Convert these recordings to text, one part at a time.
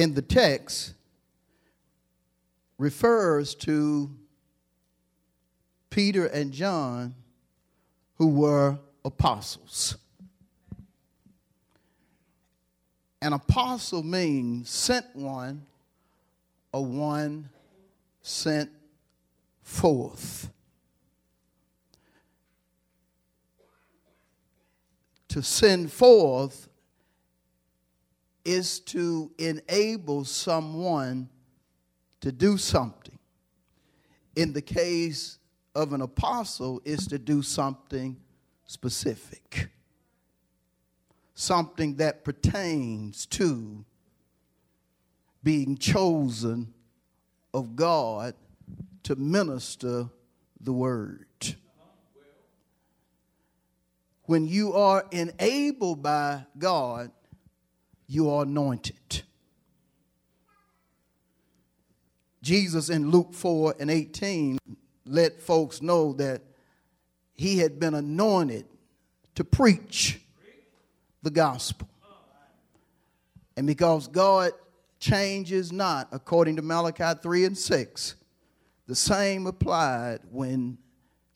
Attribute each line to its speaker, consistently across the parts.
Speaker 1: in the text refers to Peter and John, who were apostles. An apostle means sent one or one sent forth. To send forth is to enable someone to do something. In the case of an apostle, is to do something specific, something that pertains to being chosen of God to minister the word. When you are enabled by God, you are anointed. Jesus in Luke 4 and 18 let folks know that he had been anointed to preach the gospel. And because God changes not, according to Malachi 3 and 6, the same applied when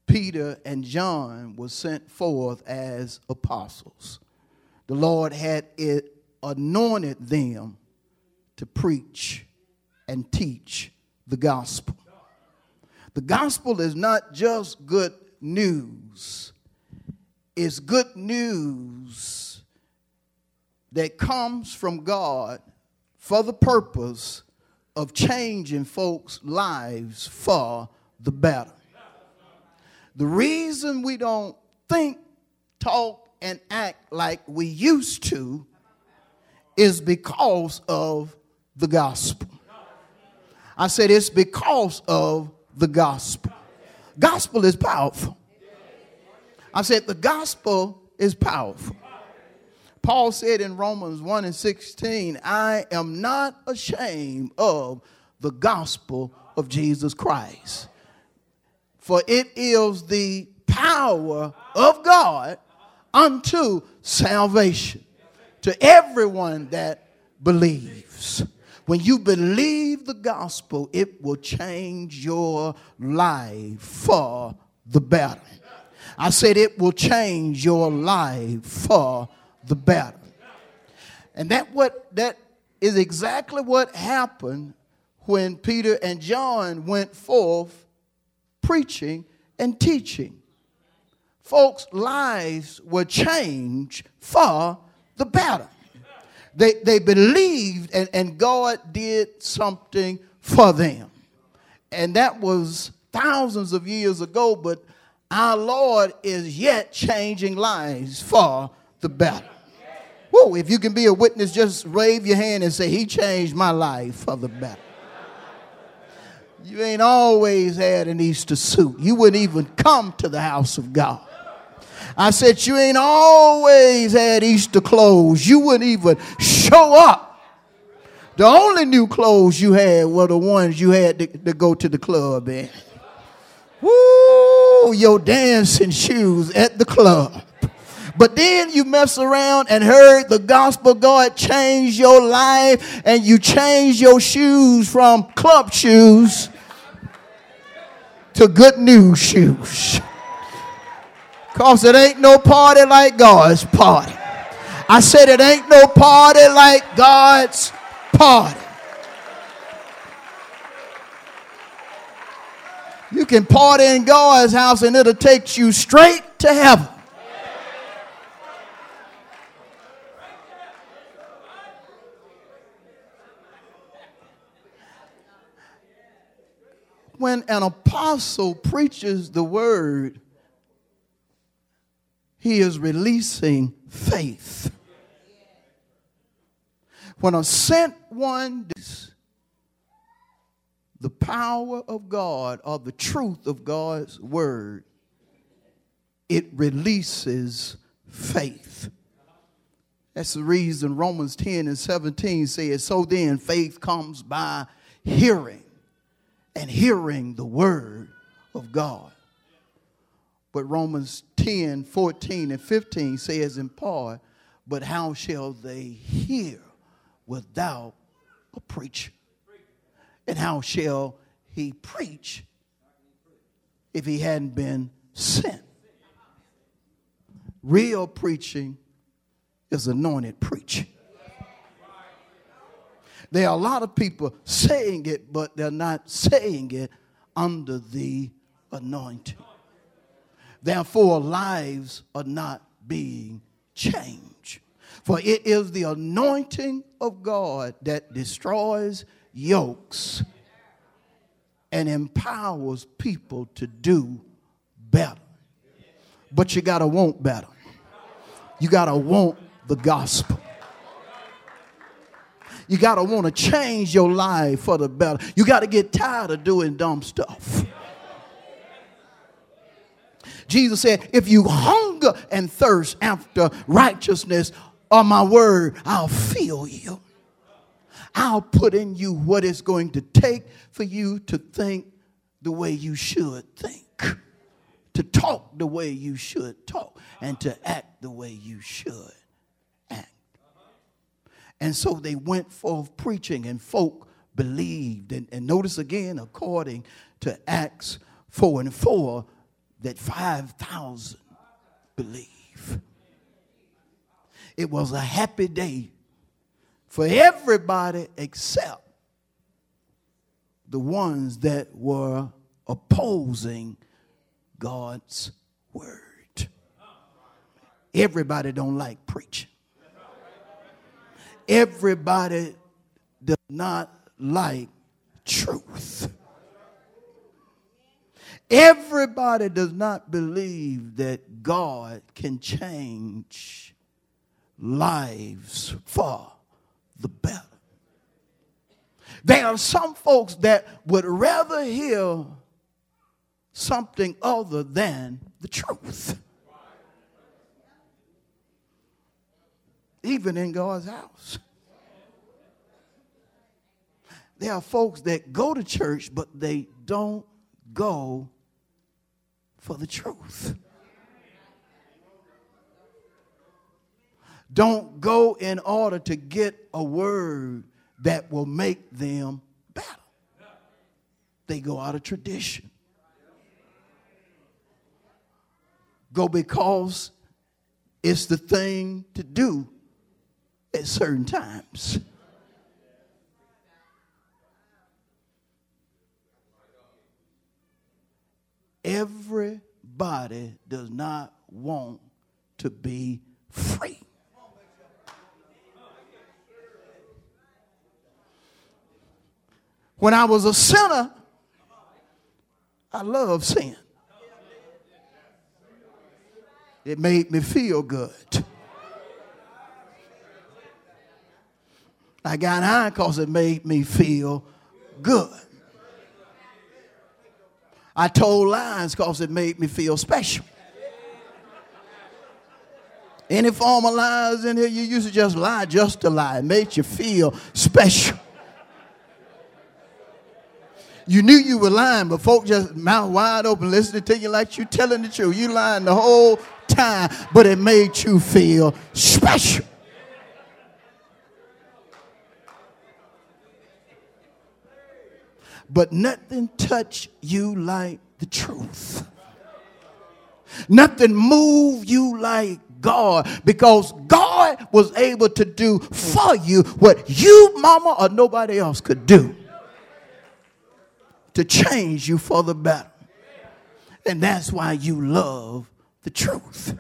Speaker 1: Peter and John were sent forth as apostles. The Lord had it anointed them to preach and teach the gospel. The gospel is not just good news, it's good news that comes from God for the purpose of changing folks' lives for the better. The reason we don't think, talk, and act like we used to is because of the gospel. I said it's because of the gospel. Gospel is powerful. I said the gospel is powerful. Paul said in Romans 1 and 16, I am not ashamed of the gospel of Jesus Christ. For it is the power of God unto salvation to everyone that believes. When you believe the gospel, it will change your life for the better. I said it will change your life for the better. And that what that is exactly what happened when Peter and John went forth preaching and teaching. Folks' lives were changed for the better. They, they believed, and, and God did something for them. And that was thousands of years ago, but our Lord is yet changing lives for the better. Whoa, if you can be a witness, just wave your hand and say, He changed my life for the better. You ain't always had an Easter suit. You wouldn't even come to the house of God. I said, You ain't always had Easter clothes. You wouldn't even show up. The only new clothes you had were the ones you had to, to go to the club in. Woo, your dancing shoes at the club. But then you mess around and heard the gospel, God changed your life, and you changed your shoes from club shoes to good news shoes. Because it ain't no party like God's party. I said it ain't no party like God's party. You can party in God's house and it'll take you straight to heaven. When an apostle preaches the word, he is releasing faith. When a sent one the power of God or the truth of God's word, it releases faith. That's the reason Romans 10 and 17 says, So then faith comes by hearing, and hearing the word of God. But Romans 10, 14, and 15 says in part, But how shall they hear without a preacher? And how shall he preach if he hadn't been sent? Real preaching is anointed preaching. There are a lot of people saying it, but they're not saying it under the anointing. Therefore, lives are not being changed. For it is the anointing of God that destroys yokes and empowers people to do better. But you got to want better. You got to want the gospel. You got to want to change your life for the better. You got to get tired of doing dumb stuff. Jesus said, If you hunger and thirst after righteousness or my word, I'll fill you. I'll put in you what it's going to take for you to think the way you should think, to talk the way you should talk, and to act the way you should act. And so they went forth preaching, and folk believed. And, and notice again, according to Acts 4 and 4, that 5,000 believe. It was a happy day for everybody except the ones that were opposing God's word. Everybody don't like preaching. Everybody does not like truth. Everybody does not believe that God can change lives for the better. There are some folks that would rather hear something other than the truth. Even in God's house. There are folks that go to church, but they don't go for the truth. Don't go in order to get a word that will make them better. They go out of tradition. Go because it's the thing to do at certain times. Everybody does not want to be free. When I was a sinner, I loved sin. It made me feel good. I got high because it made me feel good. I told lies because it made me feel special. Any form of lies in here, you used to just lie just to lie. It made you feel special. You knew you were lying, but folk just mouth wide open listening to you like you telling the truth. You lying the whole time, but it made you feel special. But nothing touched you like the truth. Nothing moved you like God because God was able to do for you what you, mama, or nobody else could do to change you for the better. And that's why you love the truth.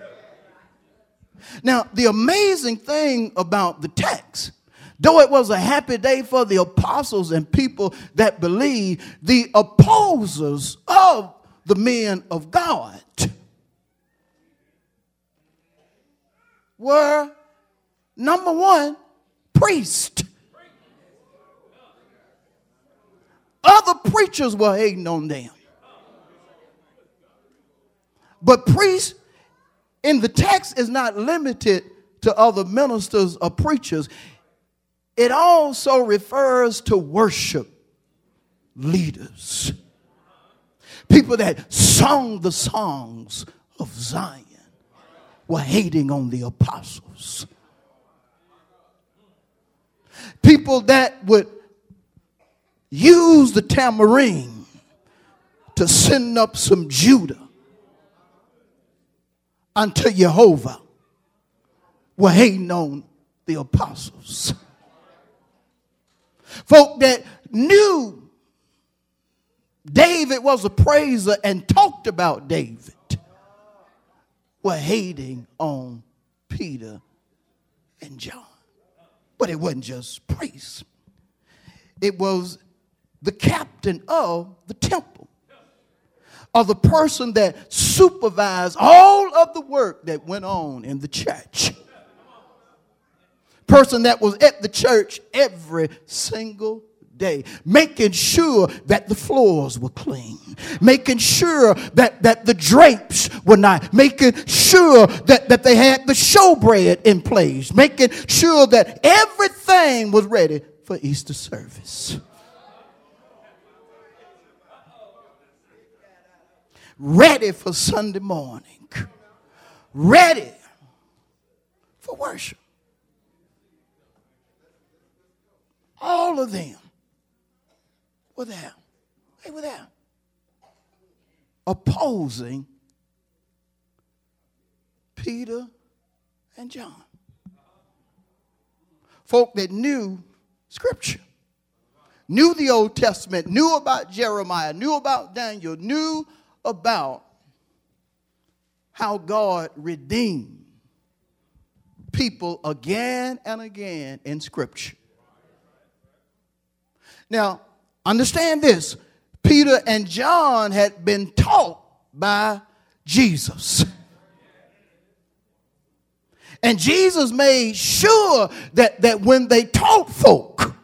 Speaker 1: Now, the amazing thing about the text, though it was a happy day for the apostles and people that believed, the opposers of the men of God were number one, priest. Other preachers were hating on them. But priests in the text is not limited to other ministers or preachers. It also refers to worship leaders. People that sung the songs of Zion were hating on the apostles. People that would use the tambourine to send up some Judah unto Jehovah were hating on the apostles. Folk that knew David was a praiser and talked about David were hating on Peter and John. But it wasn't just priests, it was the captain of the temple, or the person that supervised all of the work that went on in the church. Person that was at the church every single day, making sure that the floors were clean, making sure that, that the drapes were not, making sure that, that they had the showbread in place, making sure that everything was ready for Easter service. Ready for Sunday morning, ready for worship. All of them were there. They were there. Opposing Peter and John. Folk that knew Scripture, knew the Old Testament, knew about Jeremiah, knew about Daniel, knew about how God redeemed people again and again in Scripture. Now, Understand this Peter and John had been taught by Jesus. And Jesus made sure that, that when they taught folk,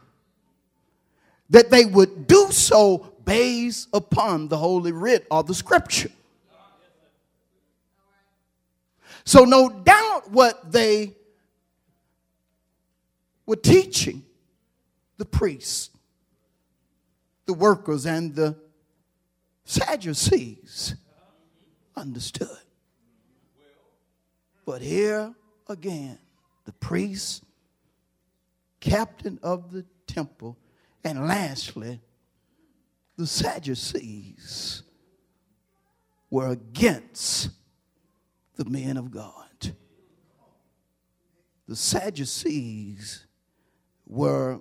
Speaker 1: that they would do so based upon the Holy Writ or the Scripture. So, no doubt what they were teaching the priests the workers and the Sadducees understood. But here again, the priest, captain of the temple, and lastly, the Sadducees were against the men of God. The Sadducees were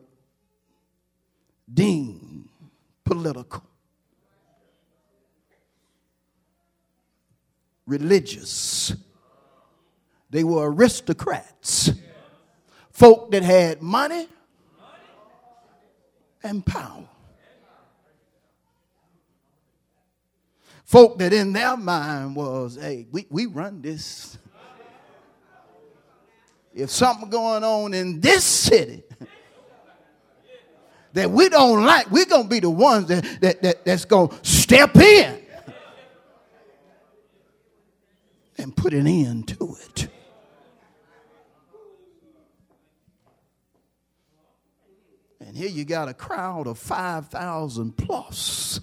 Speaker 1: deemed political, religious. They were aristocrats, folk that had money and power. Folk that in their mind was, hey, we, we run this. If something going on in this city, that we don't like, we're going to be the ones that, that, that, that's going to step in and put an end to it. And here you got a crowd of 5,000 plus.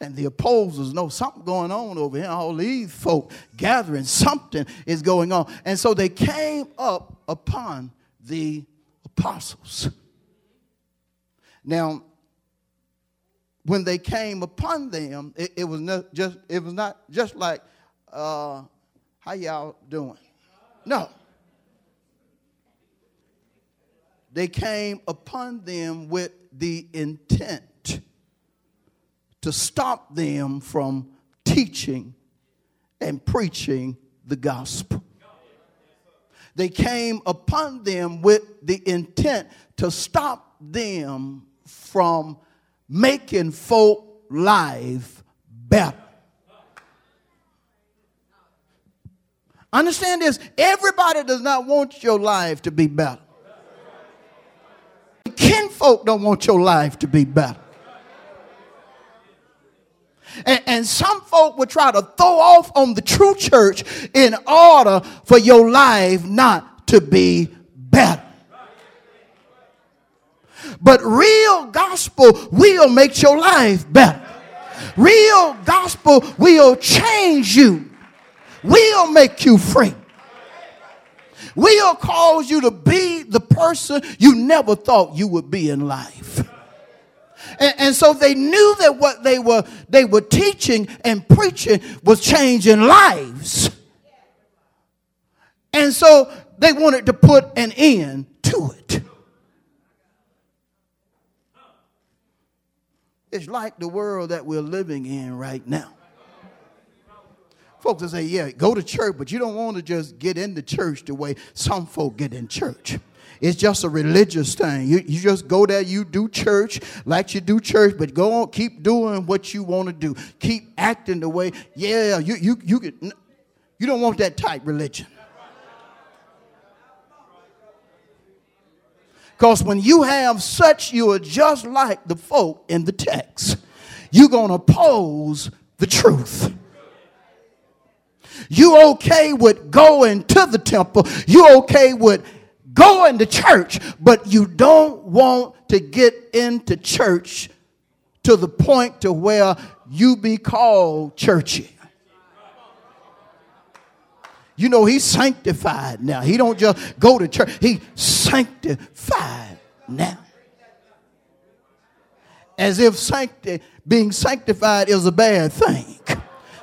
Speaker 1: And the opposers know something going on over here. All these folk gathering, something is going on. And so they came up upon the apostles. Now, when they came upon them, it, it was not just it was not just like uh, how y'all doing? No. They came upon them with the intent to stop them from teaching and preaching the gospel. They came upon them with the intent to stop them from making folk life better. Understand this everybody does not want your life to be better. Kinfolk don't want your life to be better. And, and, some folk would try to throw off on the true church in order for your life not to be better. But real gospel will make your life better. Real gospel will change you, will make you free, will cause you to be the person you never thought you would be in life. And, and, so they knew that what they were they were teaching and preaching was changing lives. And so they wanted to put an end to it. It's like the world that we're living in right now. Folks will say, yeah, go to church, but you don't want to just get into church the way some folk get in church. It's just a religious thing. You, you just go there, you do church like you do church, but go on, keep doing what you want to do. Keep acting the way, yeah, you, you, you, get, you don't want that type religion. Because when you have such, you are just like the folk in the text. You're going to oppose the truth. You okay with going to the temple. You okay with going to church, but you don't want to get into church to the point to where you be called churchy. You know, he's sanctified now. He don't just go to church. He sanctified now. As if sancti- being sanctified is a bad thing.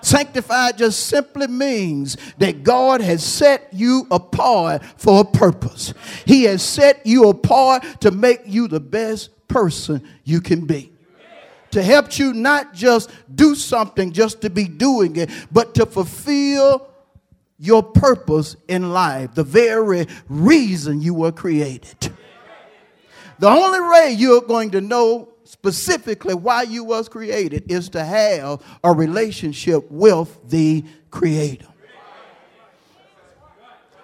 Speaker 1: Sanctified just simply means that God has set you apart for a purpose. He has set you apart to make you the best person you can be. To help you not just do something just to be doing it, but to fulfill your purpose in life, the very reason you were created. The only way you're going to know specifically why you was created is to have a relationship with the creator.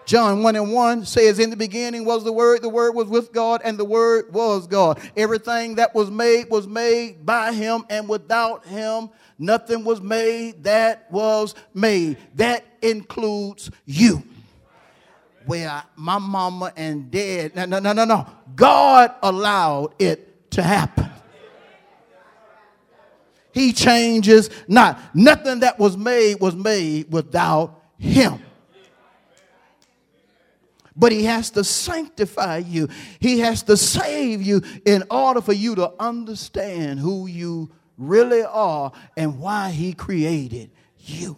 Speaker 1: John 1 and 1 says, In the beginning was the Word, the Word was with God, and the Word was God. Everything that was made was made by Him, and without Him, nothing was made that was made. That includes you. Where my mama and dad, no, no, no, no, no. God allowed it to happen. He changes not. Nothing that was made was made without Him but he has to sanctify you. He has to save you in order for you to understand who you really are and why he created you.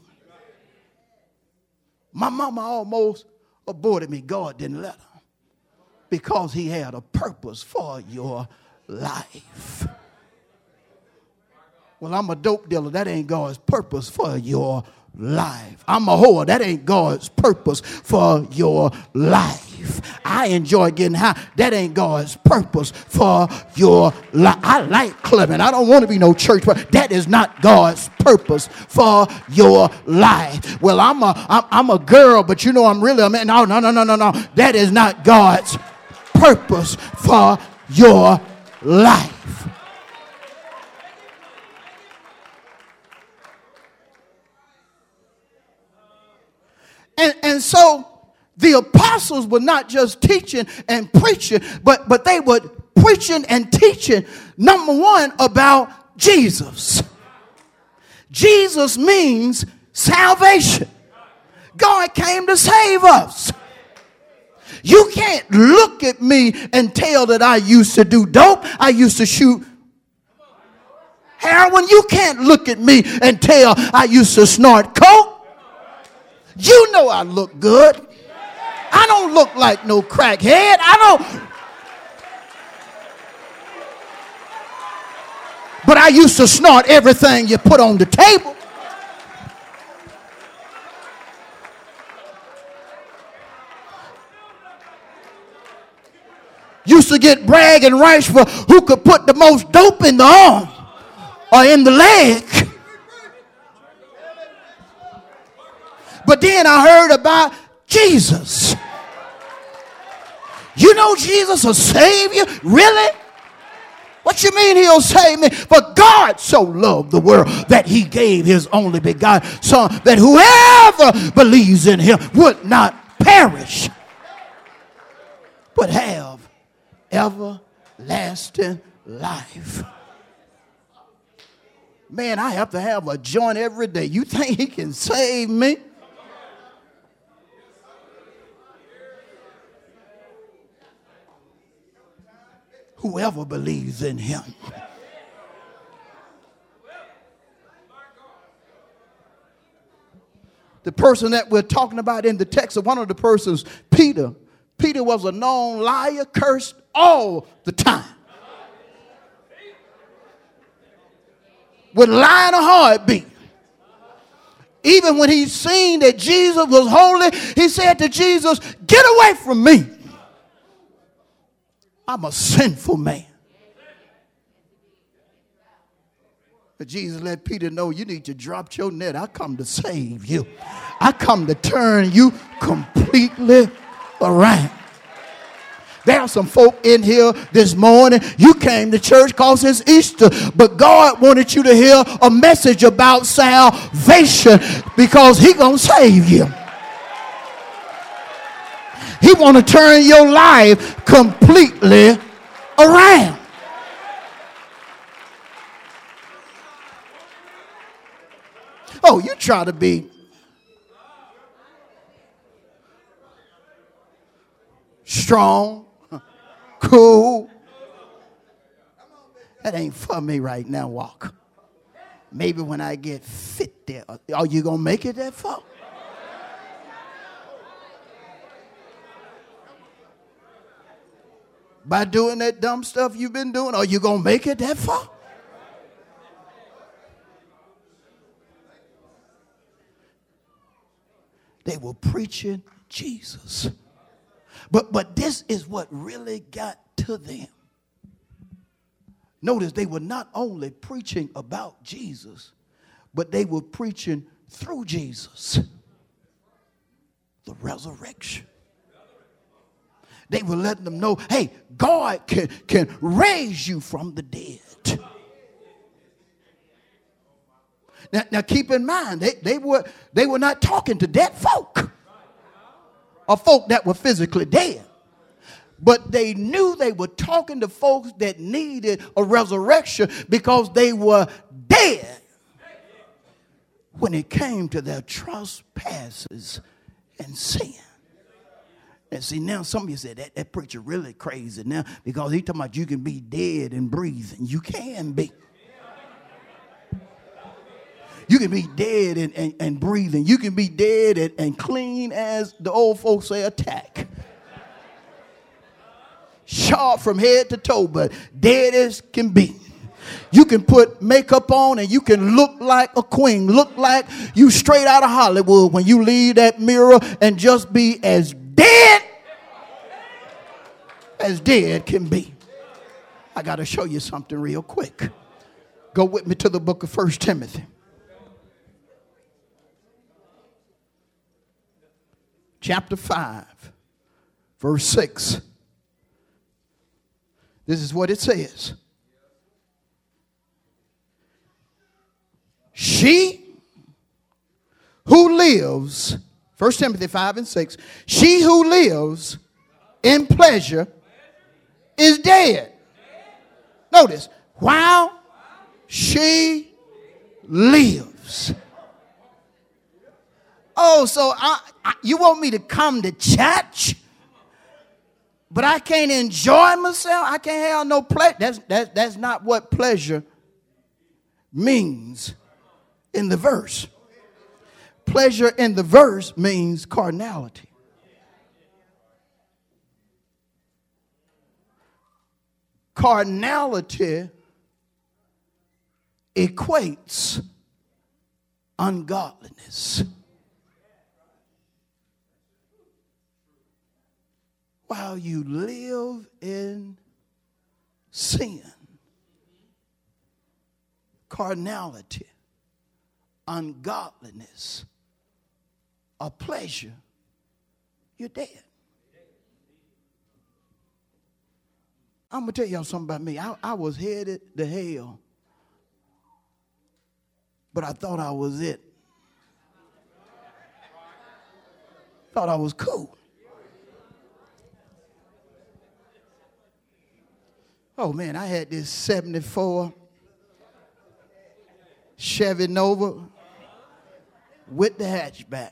Speaker 1: My mama almost aborted me. God didn't let her because he had a purpose for your life. Well, I'm a dope dealer. That ain't God's purpose for your life. I'm a whore. That ain't God's purpose for your life. I enjoy getting high. That ain't God's purpose for your life. I like clubbing. I don't want to be no church, but that is not God's purpose for your life. Well, I'm a I'm, I'm a girl, but you know I'm really a man. No, no, no, no, no, no. That is not God's purpose for your life. And, and so the apostles were not just teaching and preaching, but, but they were preaching and teaching, number one, about Jesus. Jesus means salvation. God came to save us. You can't look at me and tell that I used to do dope. I used to shoot heroin. You can't look at me and tell I used to snort coke. You know I look good. I don't look like no crackhead. I don't. But I used to snort everything you put on the table. Used to get bragging rights for who could put the most dope in the arm or in the leg. But then I heard about Jesus. You know Jesus a savior? Really? What you mean he'll save me? For God so loved the world that he gave his only begotten son that whoever believes in him would not perish but have everlasting life. Man, I have to have a joint every day. You think he can save me? Whoever believes in him. The person that we're talking about in the text of one of the persons, Peter. Peter was a known liar, cursed all the time. With lying a heartbeat. Even when he seen that Jesus was holy, he said to Jesus, Get away from me. I'm a sinful man. But Jesus let Peter know you need to drop your net. I come to save you. I come to turn you completely around. There are some folk in here this morning. You came to church because it's Easter, but God wanted you to hear a message about salvation because He gonna save you. He want to turn your life completely around. Oh, you try to be strong, cool. That ain't for me right now, walk. Maybe when I get fit there. Are you going to make it that far? By doing that dumb stuff you've been doing, are you going to make it that far? They were preaching Jesus. But but this is what really got to them. Notice they were not only preaching about Jesus, but they were preaching through Jesus. The resurrection. They were letting them know, hey, God can, can raise you from the dead. Now, now keep in mind, they, they, were, they were not talking to dead folk or folk that were physically dead. But they knew they were talking to folks that needed a resurrection because they were dead when it came to their trespasses and sin. And see, now some of you said that, that preacher really crazy now because he talking about you can be dead and breathing. You can be. You can be dead and, and, and breathing. You can be dead and, and clean as the old folks say, attack. Sharp from head to toe, but dead as can be. You can put makeup on and you can look like a queen, look like you straight out of Hollywood when you leave that mirror and just be as dead as dead can be. I got to show you something real quick. Go with me to the book of First Timothy. chapter 5, verse 6. This is what it says. She who lives, 1 Timothy 5 and 6, she who lives in pleasure is dead. Notice, while she lives. Oh, so I, I, you want me to come to church? But I can't enjoy myself. I can't have no pleasure. That's, that's, that's not what pleasure means in the verse. Pleasure in the verse means carnality. Carnality equates ungodliness. while you live in sin, carnality, ungodliness, a pleasure, you're dead. I'm to tell y'all something about me. I, I was headed to hell, but I thought I was it. Thought I was cool. Oh man, I had this 74 Chevy Nova with the hatchback.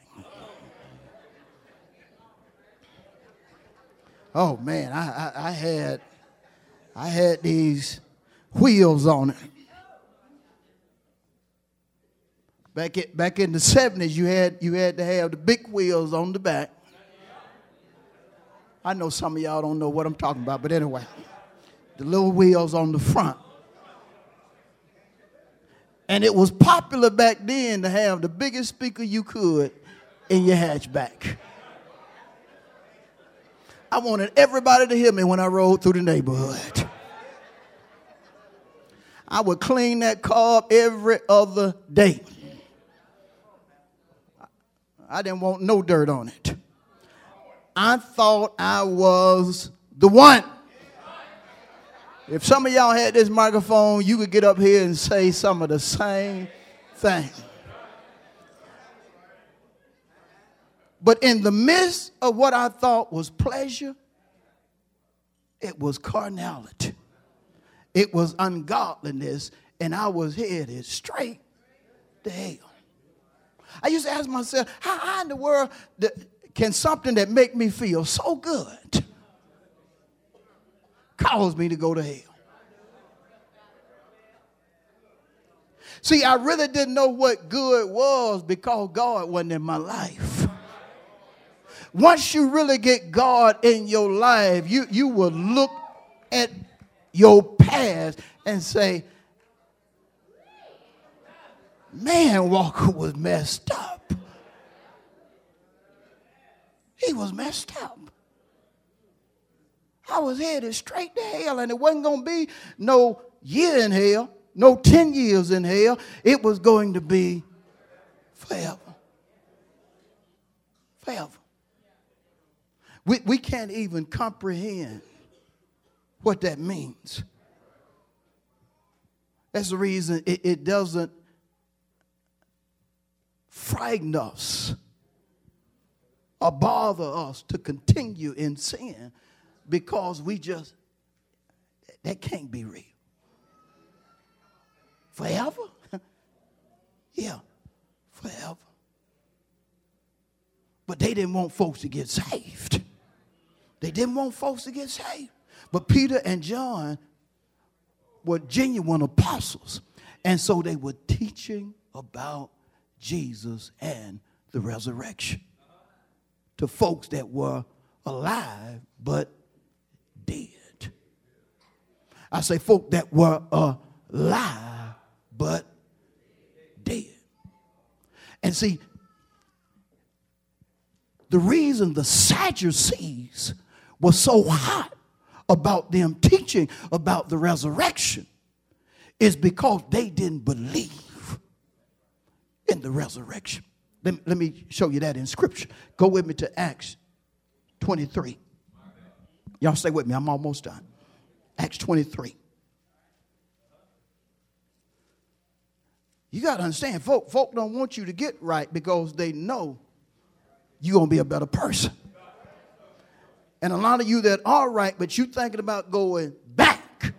Speaker 1: Oh man, I, I, I had I had these wheels on it. Back, at, back in the 70s, you had, you had to have the big wheels on the back. I know some of y'all don't know what I'm talking about, but anyway, the little wheels on the front. And it was popular back then to have the biggest speaker you could in your hatchback. I wanted everybody to hear me when I rode through the neighborhood. I would clean that car up every other day. I didn't want no dirt on it. I thought I was the one. If some of y'all had this microphone, you could get up here and say some of the same thing. But in the midst of what I thought was pleasure, it was carnality, it was ungodliness, and I was headed straight to hell. I used to ask myself, how, in the world can something that make me feel so good cause me to go to hell? See, I really didn't know what good was because God wasn't in my life. Once you really get God in your life, you, you will look at your past and say, Man, Walker was messed up. He was messed up. I was headed straight to hell, and it wasn't going to be no year in hell, no 10 years in hell. It was going to be forever. Forever. We, we can't even comprehend what that means. That's the reason it, it doesn't frighten us or bother us to continue in sin because we just, that can't be real. Forever? yeah, forever. But they didn't want folks to get saved. They didn't want folks to get saved. But Peter and John were genuine apostles. And so they were teaching about Jesus and the resurrection to folks that were alive but dead. I say folk that were alive but dead. And see, the reason the Sadducees were so hot about them teaching about the resurrection is because they didn't believe in the resurrection. Let me, let me show you that in scripture. Go with me to Acts 23. Y'all stay with me, I'm almost done. Acts 23. You got to understand, folk, folk don't want you to get right because they know you're going to be a better person. And a lot of you that are right, but you thinking about going back.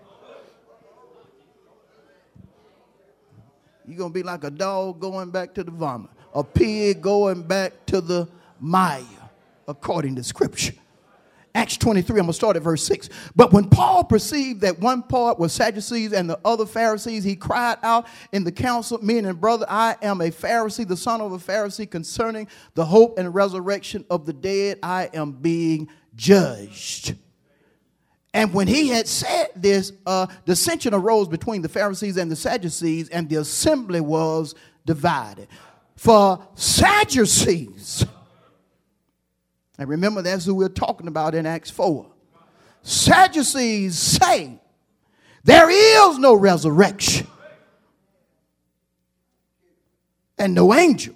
Speaker 1: You're going to be like a dog going back to the vomit, a pig going back to the mire, according to scripture. Acts 23, I'm going to start at verse 6. But when Paul perceived that one part was Sadducees and the other Pharisees, he cried out in the council, meaning, brother, I am a Pharisee, the son of a Pharisee, concerning the hope and resurrection of the dead, I am being judged. And when he had said this, uh, dissension arose between the Pharisees and the Sadducees, and the assembly was divided. For Sadducees, and remember that's who we're talking about in Acts 4. Sadducees say there is no resurrection and no angel.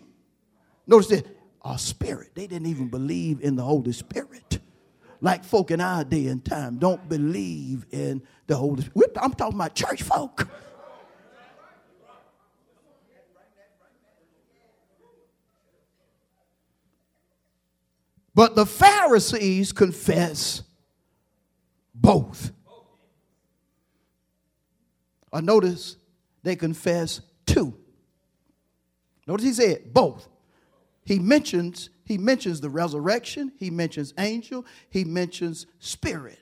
Speaker 1: Notice that, a spirit. They didn't even believe in the Holy Spirit like folk in our day and time don't believe in the Holy Spirit. I'm talking about church folk. But the Pharisees confess both. Or notice they confess two. Notice he said both. He mentions he mentions the resurrection, he mentions angel, he mentions spirit.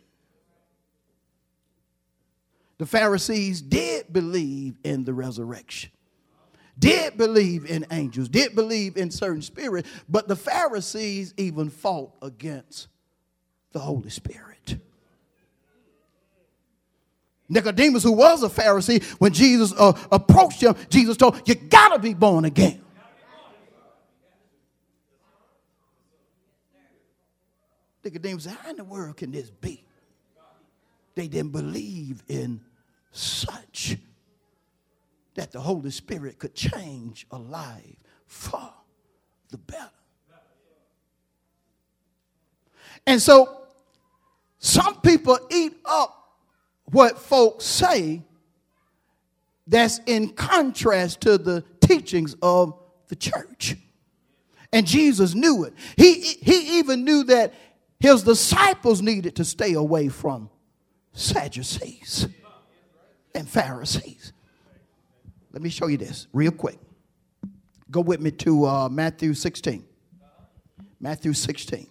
Speaker 1: The Pharisees did believe in the resurrection did believe in angels, did believe in certain spirits, but the Pharisees even fought against the Holy Spirit. Nicodemus, who was a Pharisee, when Jesus uh, approached him, Jesus told, You gotta be born again. Nicodemus said, How in the world can this be? They didn't believe in such that the Holy Spirit could change a life for the better. And so some people eat up what folks say that's in contrast to the teachings of the church. And Jesus knew it. He, he even knew that his disciples needed to stay away from Sadducees and Pharisees. Let me show you this real quick. Go with me to uh, Matthew 16. Matthew 16.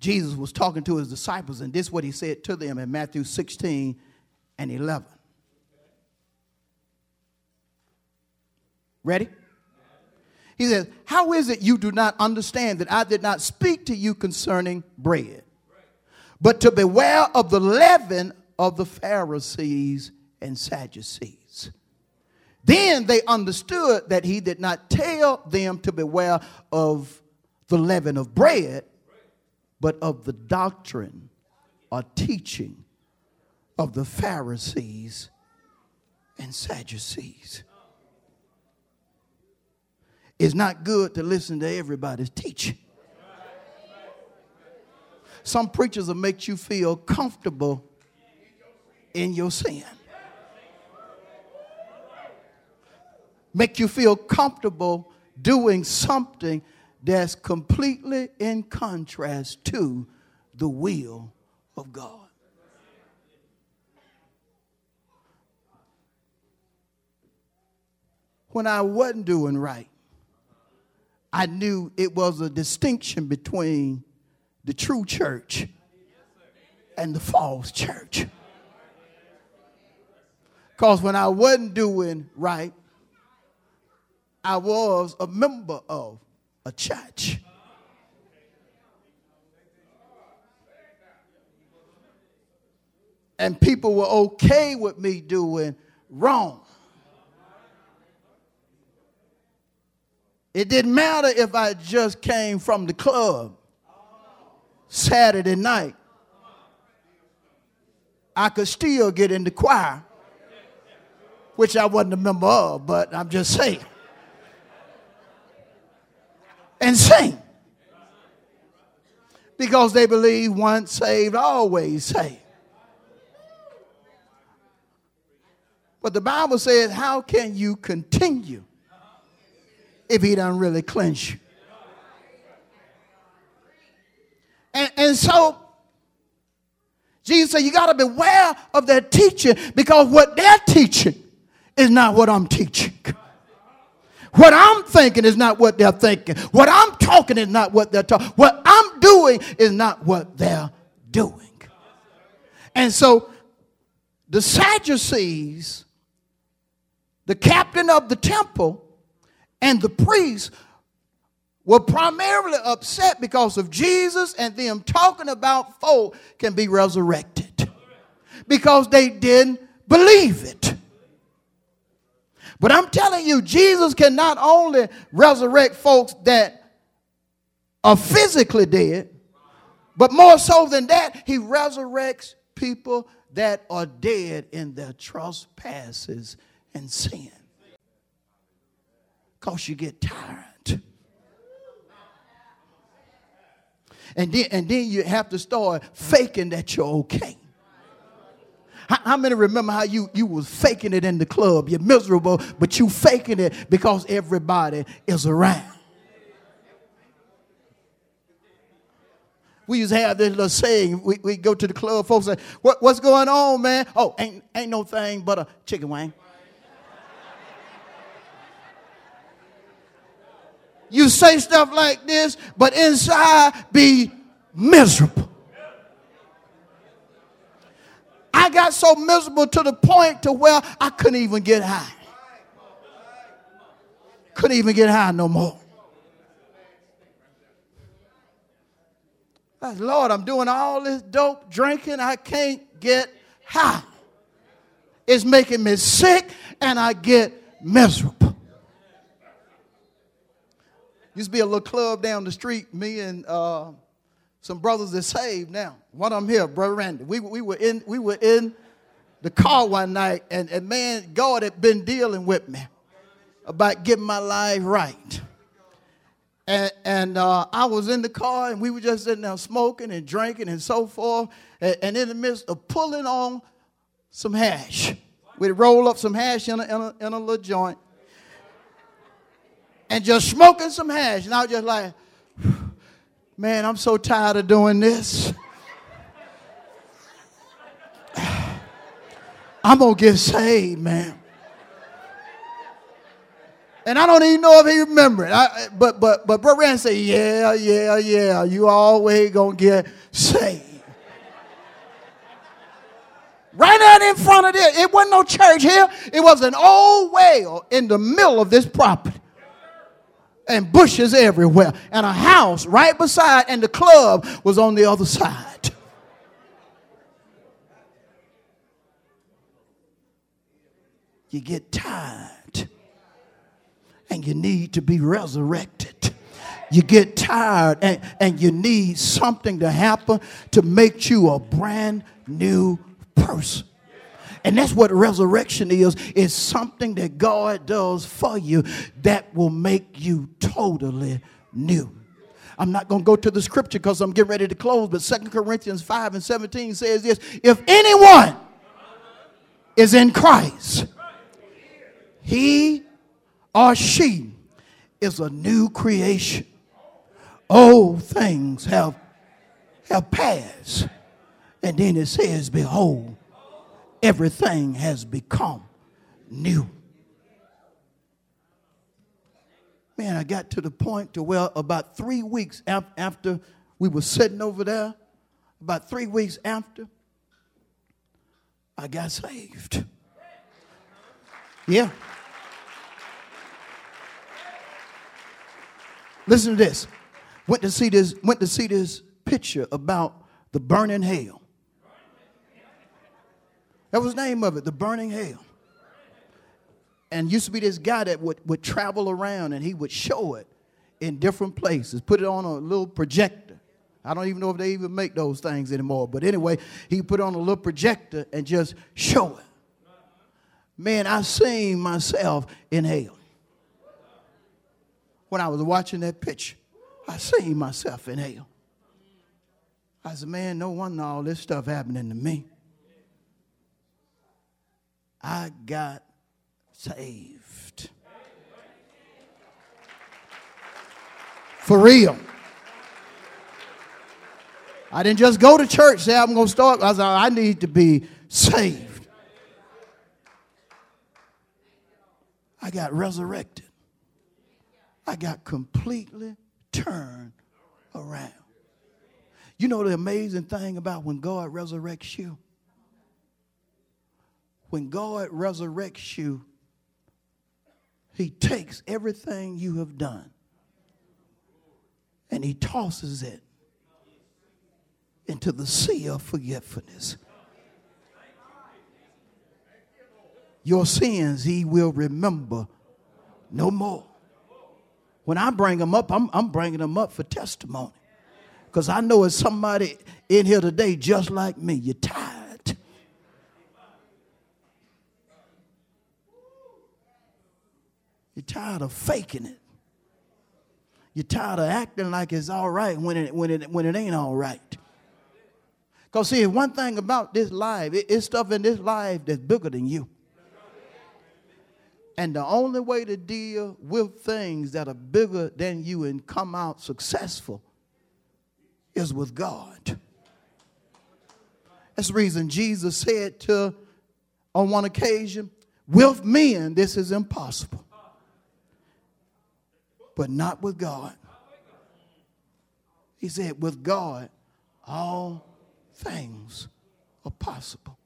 Speaker 1: Jesus was talking to his disciples, and this is what he said to them in Matthew 16 and 11. Ready? He says, How is it you do not understand that I did not speak to you concerning bread, but to beware of the leaven of the Pharisees and Sadducees? Then they understood that he did not tell them to beware of the leaven of bread, but of the doctrine or teaching of the Pharisees and Sadducees. It's not good to listen to everybody's teaching. Some preachers will make you feel comfortable in your sin. Make you feel comfortable doing something that's completely in contrast to the will of God. When I wasn't doing right, I knew it was a distinction between the true church and the false church. Because when I wasn't doing right, I was a member of a church. And people were okay with me doing wrong. It didn't matter if I just came from the club Saturday night. I could still get in the choir, which I wasn't a member of, but I'm just saying. And sing. Because they believe once saved, always saved. But the Bible says, How can you continue if he doesn't really you. And, and so Jesus said, You got to beware of their teaching because what they're teaching is not what I'm teaching. What I'm thinking is not what they're thinking. What I'm talking is not what they're talking. What I'm doing is not what they're doing. And so the Sadducees, the captain of the temple, and the priests were primarily upset because of Jesus and them talking about folk can be resurrected because they didn't believe it. But I'm telling you, Jesus can not only resurrect folks that are physically dead, but more so than that, he resurrects people that are dead in their trespasses and sin. Because you get tired. And then, and then you have to start faking that you're okay. How, many remember how you, you was faking it in the club? You're miserable, but you faking it because everybody is around. We used to have this little saying. We, we go to the club, folks say, what, what's going on, man? Oh, ain't, ain't no thing but a chicken wing. You say stuff like this, but inside be miserable. I got so miserable to the point to where I couldn't even get high. Couldn't even get high no more. Lord, I'm doing all this dope drinking. I can't get high. It's making me sick and I get miserable. Used to be a little club down the street, me and uh, some brothers that saved now. One of them here, Brother Randy. We, we, were in, we were in the car one night, and, and man, God had been dealing with me about getting my life right. And, and uh, I was in the car, and we were just sitting there smoking and drinking and so forth. And, and in the midst of pulling on some hash, we'd roll up some hash in a, in a, in a little joint and just smoking some hash. And I was just like, man, I'm so tired of doing this. I'm going to get saved, man. And I don't even know if he remember it. I, but but but Brother Rand said, yeah, yeah, yeah, you always gonna get saved. right out in front of this. It wasn't no church here. It was an old well in the middle of this property. And bushes everywhere. And a house right beside, and the club was on the other side. You get tired and you need to be resurrected. You get tired and, and you need something to happen to make you a brand new person. And that's what resurrection is. It's something that God does for you that will make you totally new. I'm not going to go to the scripture because I'm getting ready to close, but Second Corinthians 5 and 17 says this If anyone is in Christ, he or she is a new creation. Old things have, have passed. And then it says, Behold, everything has become new. Man, I got to the point to where about three weeks after we were sitting over there, about three weeks after, I got saved. Yeah. Listen to this. Went to see this, went to see this picture about the burning hell. That was the name of it, the burning hell. And used to be this guy that would, would travel around and he would show it in different places, put it on a little projector. I don't even know if they even make those things anymore. But anyway, he put on a little projector and just show it. Man, I seen myself in hell when I was watching that picture, I seen myself in hell. I said, man, no wonder all this stuff happening to me. I got saved. For real. I didn't just go to church, say I'm going to start. I said, I need to be saved. I got resurrected. I got completely turned around. You know the amazing thing about when God resurrects you? When God resurrects you, He takes everything you have done and He tosses it into the sea of forgetfulness. Your sins He will remember no more. When I bring them up, I'm, I'm bringing them up for testimony. Because I know it's somebody in here today just like me. You're tired. Tired of faking it. You're tired of acting like it's all right when it, when it, when it ain't all right. Because, see, one thing about this life, it, it's stuff in this life that's bigger than you. And the only way to deal with things that are bigger than you and come out successful is with God. That's the reason Jesus said to, on one occasion, with men this is impossible, but not with God. He said, with God, all things are possible.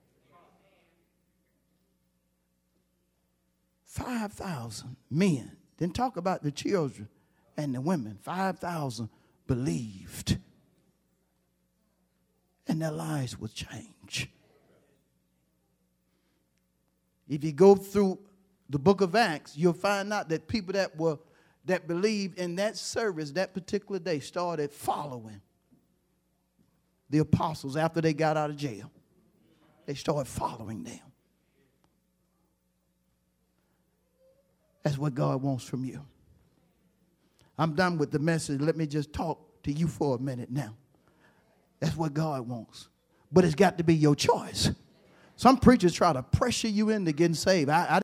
Speaker 1: 5,000 men. Then talk about the children and the women. 5,000 believed. And their lives would change. If you go through the book of Acts, you'll find out that people that were that believed in that service that particular day started following the apostles after they got out of jail. They started following them. That's what God wants from you. I'm done with the message. Let me just talk to you for a minute now. That's what God wants. But it's got to be your choice. Some preachers try to pressure you into getting saved. I, I